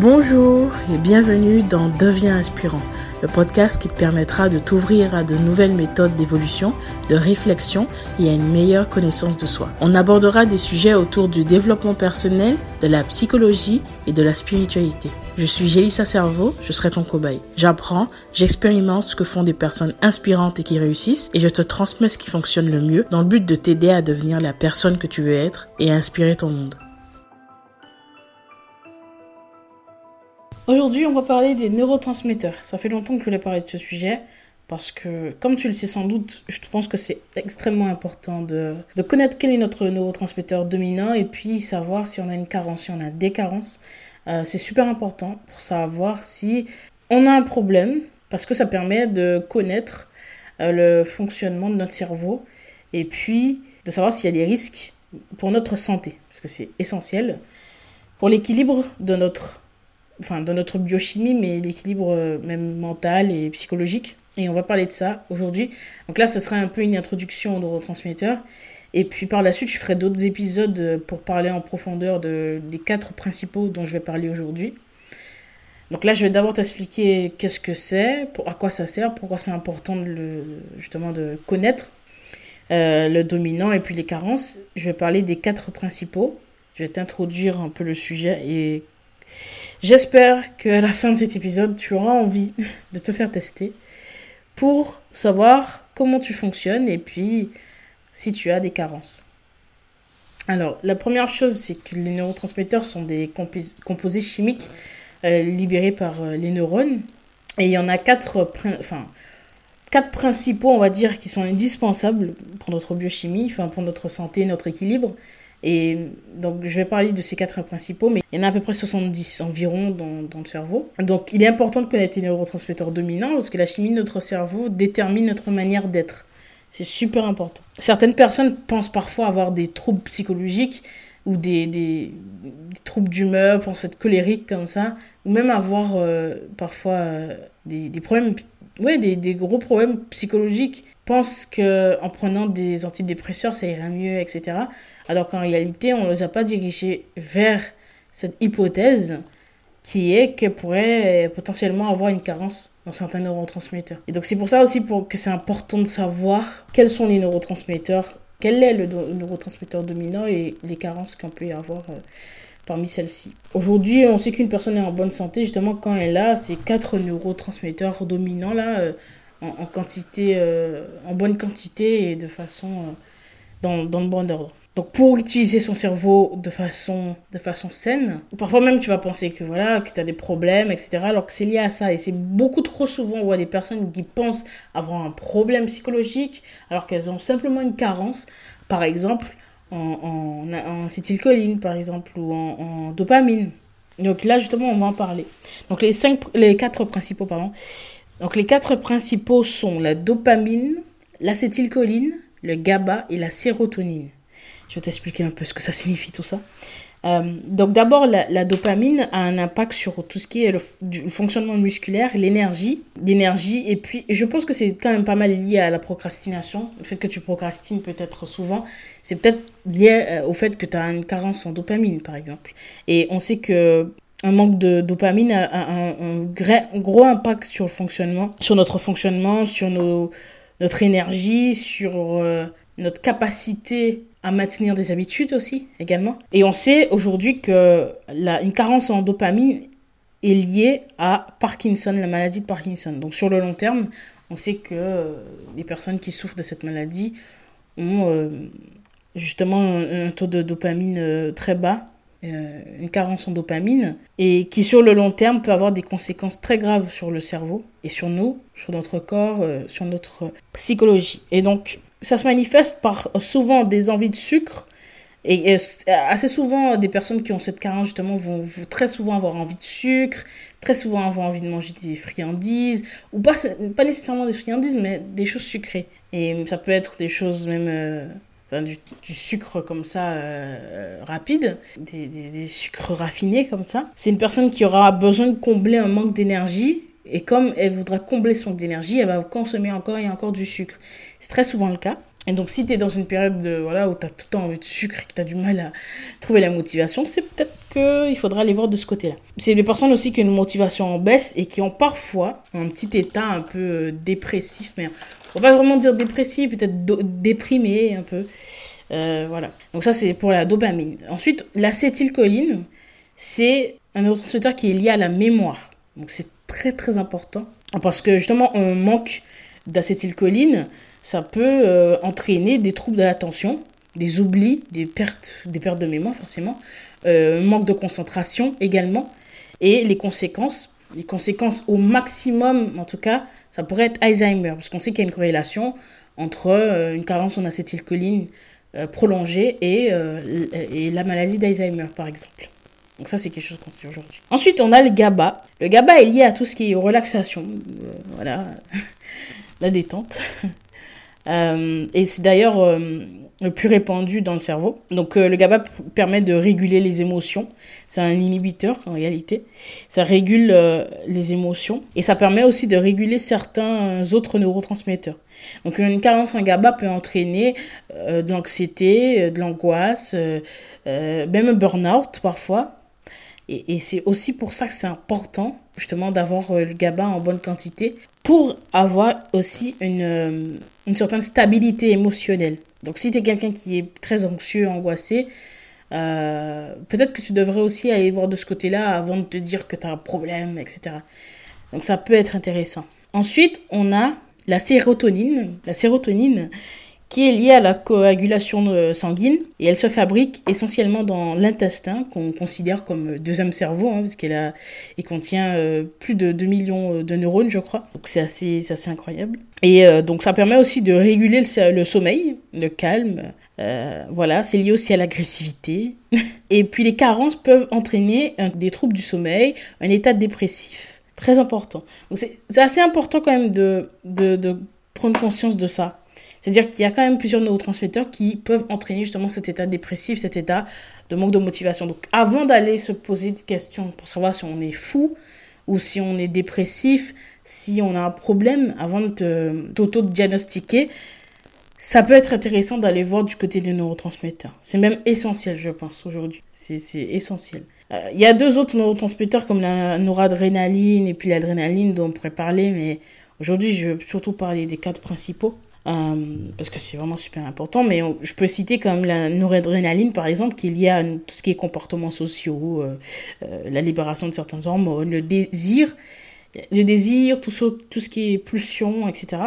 Bonjour et bienvenue dans Deviens inspirant, le podcast qui te permettra de t'ouvrir à de nouvelles méthodes d'évolution, de réflexion et à une meilleure connaissance de soi. On abordera des sujets autour du développement personnel, de la psychologie et de la spiritualité. Je suis Gélissa Cerveau, je serai ton cobaye. J'apprends, j'expérimente ce que font des personnes inspirantes et qui réussissent et je te transmets ce qui fonctionne le mieux dans le but de t'aider à devenir la personne que tu veux être et à inspirer ton monde. Aujourd'hui, on va parler des neurotransmetteurs. Ça fait longtemps que je voulais parler de ce sujet parce que, comme tu le sais sans doute, je pense que c'est extrêmement important de, connaître quel est notre neurotransmetteur dominant et puis savoir si on a une carence, si on a des carences. Euh, c'est super important pour savoir si on a un problème parce que ça permet de connaître euh, le fonctionnement de notre cerveau et puis de savoir s'il y a des risques pour notre santé parce que c'est essentiel pour l'équilibre de notre enfin, dans notre biochimie, mais l'équilibre euh, même mental et psychologique. Et on va parler de ça aujourd'hui. Donc là, ce sera un peu une introduction aux neurotransmetteurs. Et puis par la suite, je ferai d'autres épisodes euh, pour parler en profondeur de, des quatre principaux dont je vais parler aujourd'hui. Donc là, je vais d'abord t'expliquer qu'est-ce que c'est, à quoi ça sert, pourquoi c'est important de justement de connaître euh, le dominant et puis les carences. Je vais parler des quatre principaux. Je vais t'introduire un peu le sujet et J'espère qu'à la fin de cet épisode, tu auras envie de te faire tester pour savoir comment tu fonctionnes et puis si tu as des carences. Alors, la première chose, c'est que les neurotransmetteurs sont des composés chimiques euh, libérés par euh, les neurones. Et il y en a quatre, quatre principaux, on va dire, qui sont indispensables pour notre biochimie, enfin, pour notre santé, notre équilibre. Et donc, je vais parler de ces quatre principaux, mais il y en a à peu près 70 environ dans, le cerveau. Donc, il est important de connaître les neurotransmetteurs dominants parce que la chimie de notre cerveau détermine notre manière d'être. C'est super important. Certaines personnes pensent parfois avoir des troubles psychologiques ou des, troubles d'humeur, pensent être colériques comme ça, ou même avoir euh, parfois euh, des, des, problèmes, ouais, des, gros problèmes psychologiques, pensent qu'en prenant des antidépresseurs, ça ira mieux, etc alors qu'en réalité, on ne les a pas dirigés vers cette hypothèse qui est qu'elle pourrait potentiellement avoir une carence dans certains neurotransmetteurs. Et donc c'est pour ça aussi que c'est important de savoir quels sont les neurotransmetteurs, quel est le, neurotransmetteur dominant et les carences qu'on peut y avoir euh, parmi celles-ci. Aujourd'hui, on sait qu'une personne est en bonne santé justement quand elle a ces quatre neurotransmetteurs dominants là euh, en, quantité, euh, en bonne quantité et de façon dans, dans le bon ordre. Donc pour utiliser son cerveau de façon, de façon saine, parfois même tu vas penser que voilà, que tu as des problèmes, etc. Alors que c'est lié à ça. Et c'est beaucoup trop souvent, on voit des personnes qui pensent avoir un problème psychologique alors qu'elles ont simplement une carence, par exemple en, en, par exemple, ou en, dopamine. Donc là, justement, on va en parler. Donc les, cinq, les quatre principaux, pardon. Donc les quatre principaux sont la dopamine, l'acétylcholine, le GABA et la sérotonine. Je vais t'expliquer un peu ce que ça signifie tout ça. Euh, donc d'abord, la, dopamine a un impact sur tout ce qui est le, fonctionnement musculaire, l'énergie, l'énergie, et puis je pense que c'est quand même pas mal lié à la procrastination. Le fait que tu procrastines peut-être souvent, c'est peut-être lié euh, au fait que tu as une carence en dopamine, par exemple. Et on sait que un manque de dopamine a, un, gros impact sur le fonctionnement, sur notre fonctionnement, sur nos, notre énergie, sur euh, notre capacité à maintenir des habitudes aussi, également. Et on sait aujourd'hui que la, carence en dopamine est liée à Parkinson, la maladie de Parkinson. Donc sur le long terme, on sait que les personnes qui souffrent de cette maladie ont euh, justement un, taux de dopamine euh, très bas, euh, une carence en dopamine, et qui sur le long terme peut avoir des conséquences très graves sur le cerveau et sur nous, sur notre corps, sur notre psychologie. Et donc ça se manifeste par souvent des envies de sucre. Et, assez souvent, des personnes qui ont cette carence, justement, vont, très souvent avoir envie de sucre, très souvent avoir envie de manger des friandises, ou pas, nécessairement des friandises, mais des choses sucrées. Et ça peut être des choses même... Euh, du, sucre comme ça euh, rapide, des, des, des, sucres raffinés comme ça. C'est une personne qui aura besoin de combler un manque d'énergie et comme elle voudra combler son d'énergie, elle va consommer encore et encore du sucre. C'est très souvent le cas. Et donc, si tu es dans une période où tu as tout le temps envie de sucre et que tu as du mal à trouver la motivation, c'est peut-être qu'il faudra aller voir de ce côté-là. C'est des personnes aussi qui ont une motivation en baisse et qui ont parfois un petit état un peu euh, dépressif, mais on va pas vraiment dire dépressif, peut-être déprimé un peu. Euh, voilà. Donc ça, c'est pour la dopamine. Ensuite, l'acétylcholine, c'est un neurotransmetteur qui est lié à la mémoire. Donc c'est très très important parce que justement, on manque d'acétylcholine ça peut euh, entraîner des troubles de l'attention, des oublis, des pertes, des pertes de mémoire forcément, euh, manque de concentration également, et les conséquences, les conséquences au maximum en tout cas, ça pourrait être Alzheimer, parce qu'on sait qu'il y a une corrélation entre euh, une carence en acétylcholine prolongée et, la maladie d'Alzheimer par exemple. Donc ça, c'est quelque chose qu'on sait aujourd'hui. Ensuite, on a le GABA. Le GABA est lié à tout ce qui est relaxation, voilà, la détente. Euh, et c'est d'ailleurs euh, le plus répandu dans le cerveau. Donc euh, le GABA permet de réguler les émotions. C'est un inhibiteur en réalité. Ça régule les émotions et ça permet aussi de réguler certains autres neurotransmetteurs. Donc une carence en GABA peut entraîner de l'anxiété, de l'angoisse, même un burn-out parfois. Et, c'est aussi pour ça que c'est important justement d'avoir le GABA en bonne quantité pour avoir aussi une une certaine stabilité émotionnelle. Donc si tu es quelqu'un qui est très anxieux, angoissé, euh, peut-être que tu devrais aussi aller voir de ce côté-là avant de te dire que tu as un problème, etc. Donc ça peut être intéressant. Ensuite, on a la sérotonine. La sérotonine, qui est liée à la coagulation sanguine et elle se fabrique essentiellement dans l'intestin qu'on considère comme deuxième cerveau hein, parce qu'elle contient euh, plus de 2 millions euh, de neurones je crois donc c'est assez, assez incroyable et euh, donc ça permet aussi de réguler le, sommeil le calme voilà, c'est lié aussi à l'agressivité. et puis les carences peuvent entraîner des troubles du sommeil, un état dépressif. Très important. Donc c'est assez important quand même de, de prendre conscience de ça. C'est-à-dire qu'il y a quand même plusieurs neurotransmetteurs qui peuvent entraîner justement cet état dépressif, cet état de manque de motivation. Donc avant d'aller se poser des questions pour savoir si on est fou ou si on est dépressif, si on a un problème, avant de t'auto-diagnostiquer, ça peut être intéressant d'aller voir du côté des neurotransmetteurs. C'est même essentiel, je pense, aujourd'hui. C'est essentiel. Euh, il y a deux autres neurotransmetteurs comme la noradrénaline et puis l'adrénaline dont on pourrait parler, mais aujourd'hui, je veux surtout parler des quatre principaux. Euh, parce que c'est vraiment super important. Mais je peux citer comme la noradrénaline, par exemple, qui est liée à tout ce qui est comportements sociaux, euh, euh, la libération de certaines hormones, le désir, le désir, tout ce, tout ce qui est pulsion, etc.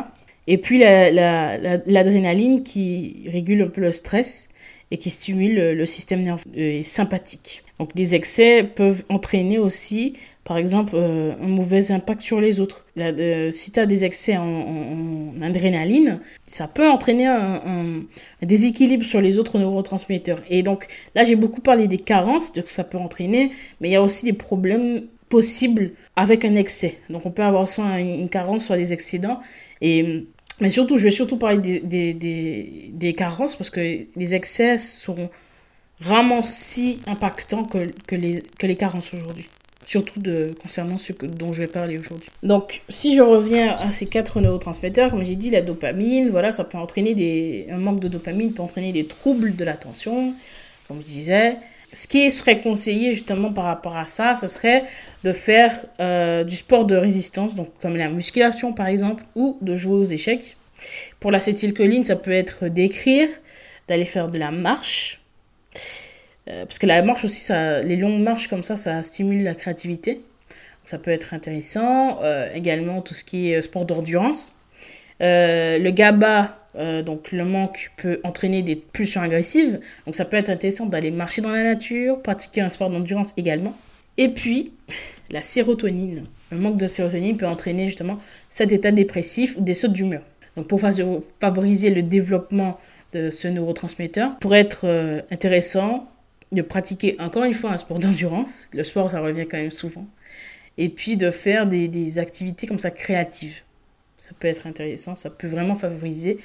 Et puis l'adrénaline la, qui régule un peu le stress et qui stimule le, le système nerveux sympathique. Donc les excès peuvent entraîner aussi par exemple, euh, un mauvais impact sur les autres. Euh, si tu as des excès en, adrénaline, ça peut entraîner un, déséquilibre sur les autres neurotransmetteurs. Et donc là, j'ai beaucoup parlé des carences que ça peut entraîner, mais il y a aussi des problèmes possibles avec un excès. Donc on peut avoir soit une carence, soit des excédents. Et, mais surtout, je vais surtout parler des, carences parce que les excès sont rarement si impactants que les carences aujourd'hui surtout de, concernant ce que, dont je vais parler aujourd'hui. Donc, si je reviens à ces quatre neurotransmetteurs, comme j'ai dit, la dopamine, voilà, ça peut entraîner des, un manque de dopamine peut entraîner des troubles de l'attention, comme je disais. Ce qui serait conseillé justement par rapport à ça, ce serait de faire euh, du sport de résistance, donc comme la musculation par exemple, ou de jouer aux échecs. Pour l'acétylcholine, ça peut être d'écrire, d'aller faire de la marche. Euh, parce que la marche aussi, ça, les longues marches comme ça, ça stimule la créativité. Donc ça peut être intéressant. Euh, également tout ce qui est euh, sport d'endurance. le GABA, donc le manque, peut entraîner des pulsions agressives. Donc ça peut être intéressant d'aller marcher dans la nature, pratiquer un sport d'endurance également. Et puis, la sérotonine. Le manque de sérotonine peut entraîner justement cet état dépressif ou des sautes d'humeur. Donc pour favoriser le développement de ce neurotransmetteur, pour être intéressant, de pratiquer encore une fois un sport d'endurance. Le sport, ça revient quand même souvent. Et puis de faire des, activités comme ça créatives. Ça peut être intéressant, ça peut vraiment favoriser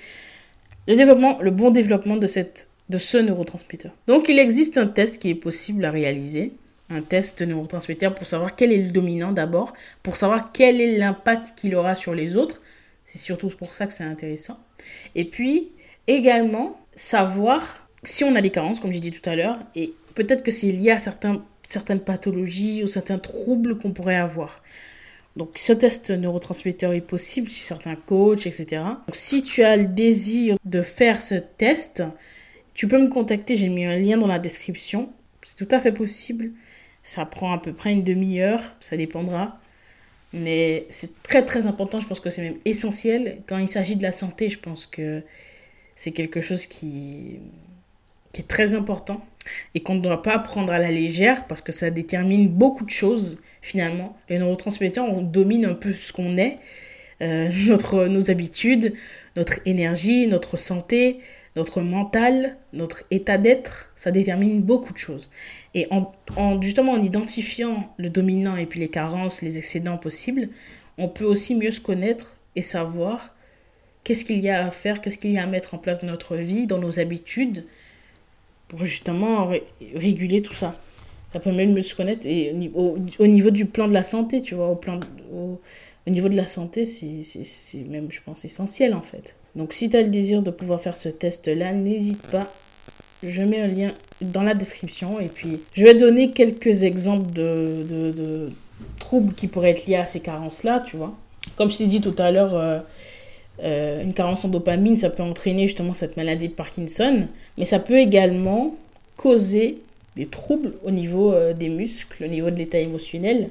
le développement, le bon développement de, cette, de ce neurotransmetteur. Donc il existe un test qui est possible à réaliser, un test neurotransmetteur pour savoir quel est le dominant d'abord, pour savoir quel est l'impact qu'il aura sur les autres. C'est surtout pour ça que c'est intéressant. Et puis, Également, savoir si on a des carences, comme j'ai dit tout à l'heure, et peut-être que c'est lié à certains, certaines pathologies ou certains troubles qu'on pourrait avoir. Donc, ce test neurotransmetteur est possible si certains coachs, etc. Donc, si tu as le désir de faire ce test, tu peux me contacter. J'ai mis un lien dans la description. C'est tout à fait possible. Ça prend à peu près une demi-heure. Ça dépendra. Mais c'est très très important. Je pense que c'est même essentiel. Quand il s'agit de la santé, je pense que c'est quelque chose qui, qui est très important et qu'on ne doit pas prendre à la légère parce que ça détermine beaucoup de choses finalement. Les neurotransmetteurs, on domine un peu ce qu'on est, euh, notre, nos habitudes, notre énergie, notre santé, notre mental, notre état d'être, ça détermine beaucoup de choses. Et en, en, justement en identifiant le dominant et puis les carences, les excédents possibles, on peut aussi mieux se connaître et savoir qu'est-ce qu'il y a à faire, qu'est-ce qu'il y a à mettre en place dans notre vie, dans nos habitudes, pour justement réguler tout ça. Ça permet de mieux se connaître et au, au, niveau du plan de la santé, tu vois, au, plan, au, au niveau de la santé, c'est même, je pense, essentiel en fait. Donc si tu as le désir de pouvoir faire ce test-là, n'hésite pas. Je mets un lien dans la description et puis je vais donner quelques exemples de, de, de troubles qui pourraient être liés à ces carences-là, tu vois. Comme je t'ai dit tout à l'heure, euh, euh, une carence en dopamine, ça peut entraîner justement cette maladie de Parkinson, mais ça peut également causer des troubles au niveau euh, des muscles, au niveau de l'état émotionnel.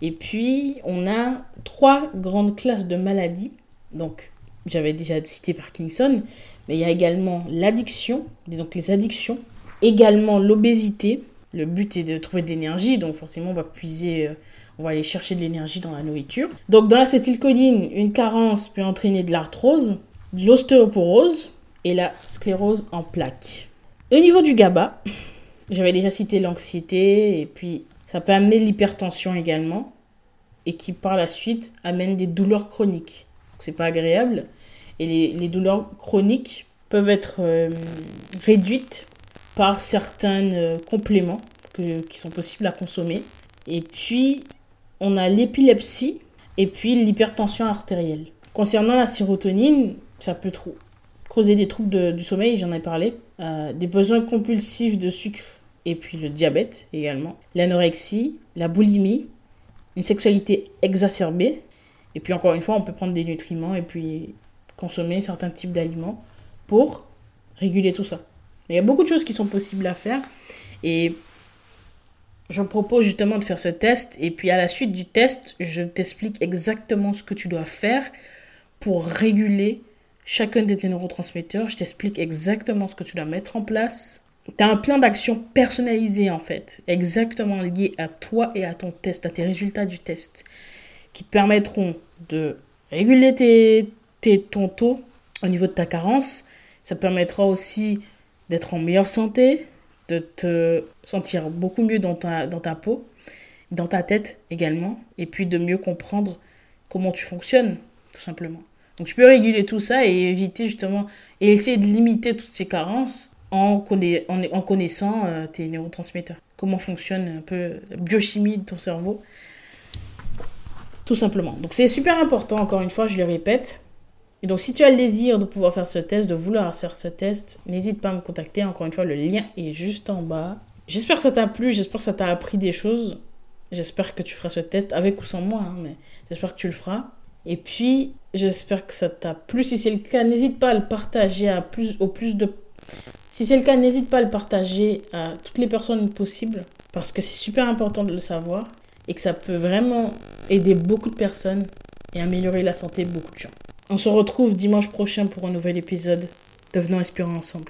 Et puis, on a trois grandes classes de maladies. Donc, j'avais déjà cité Parkinson, mais il y a également l'addiction, donc les addictions, également l'obésité. Le but est de trouver de l'énergie, donc forcément, on va puiser. Euh, va aller chercher de l'énergie dans la nourriture. Donc dans l'acétylcholine, une carence peut entraîner de l'arthrose, de l'ostéoporose et la sclérose en plaques. Au niveau du GABA, j'avais déjà cité l'anxiété et puis ça peut amener l'hypertension également et qui par la suite amène des douleurs chroniques. C'est pas agréable et les, les, douleurs chroniques peuvent être euh, réduites par certains euh, compléments que, qui sont possibles à consommer. Et puis, on a l'épilepsie et puis l'hypertension artérielle. Concernant la sérotonine, ça peut causer des troubles du sommeil, j'en ai parlé, euh, des besoins compulsifs de sucre et puis le diabète également, l'anorexie, la boulimie, une sexualité exacerbée, et puis encore une fois, on peut prendre des nutriments et puis consommer certains types d'aliments pour réguler tout ça. Il y a beaucoup de choses qui sont possibles à faire et je propose justement de faire ce test et puis à la suite du test, je t'explique exactement ce que tu dois faire pour réguler chacun de tes neurotransmetteurs. Je t'explique exactement ce que tu dois mettre en place. Tu as un plan d'action personnalisé en fait, exactement lié à toi et à ton test, à tes résultats du test, qui te permettront de réguler tes, tes, ton taux au niveau de ta carence. Ça permettra aussi d'être en meilleure santé, de te sentir beaucoup mieux dans ta, dans ta peau, dans ta tête également, et puis de mieux comprendre comment tu fonctionnes, tout simplement. Donc je peux réguler tout ça et éviter justement, et essayer de limiter toutes ces carences en, en, en connaissant euh, tes neurotransmetteurs. Comment fonctionne un peu la biochimie de ton cerveau. Tout simplement. Donc c'est super important, encore une fois, je le répète, et donc, si tu as le désir de pouvoir faire ce test, de vouloir faire ce test, n'hésite pas à me contacter. Encore une fois, le lien est juste en bas. J'espère que ça t'a plu, j'espère que ça t'a appris des choses. J'espère que tu feras ce test avec ou sans moi, hein, mais j'espère que tu le feras. Et puis, j'espère que ça t'a plu. Si c'est le cas, n'hésite pas à le partager à plus, au plus de... Si c'est le cas, n'hésite pas à le partager à toutes les personnes possibles, parce que c'est super important de le savoir et que ça peut vraiment aider beaucoup de personnes et améliorer la santé de beaucoup de gens. On se retrouve dimanche prochain pour un nouvel épisode. Devenons inspirants ensemble.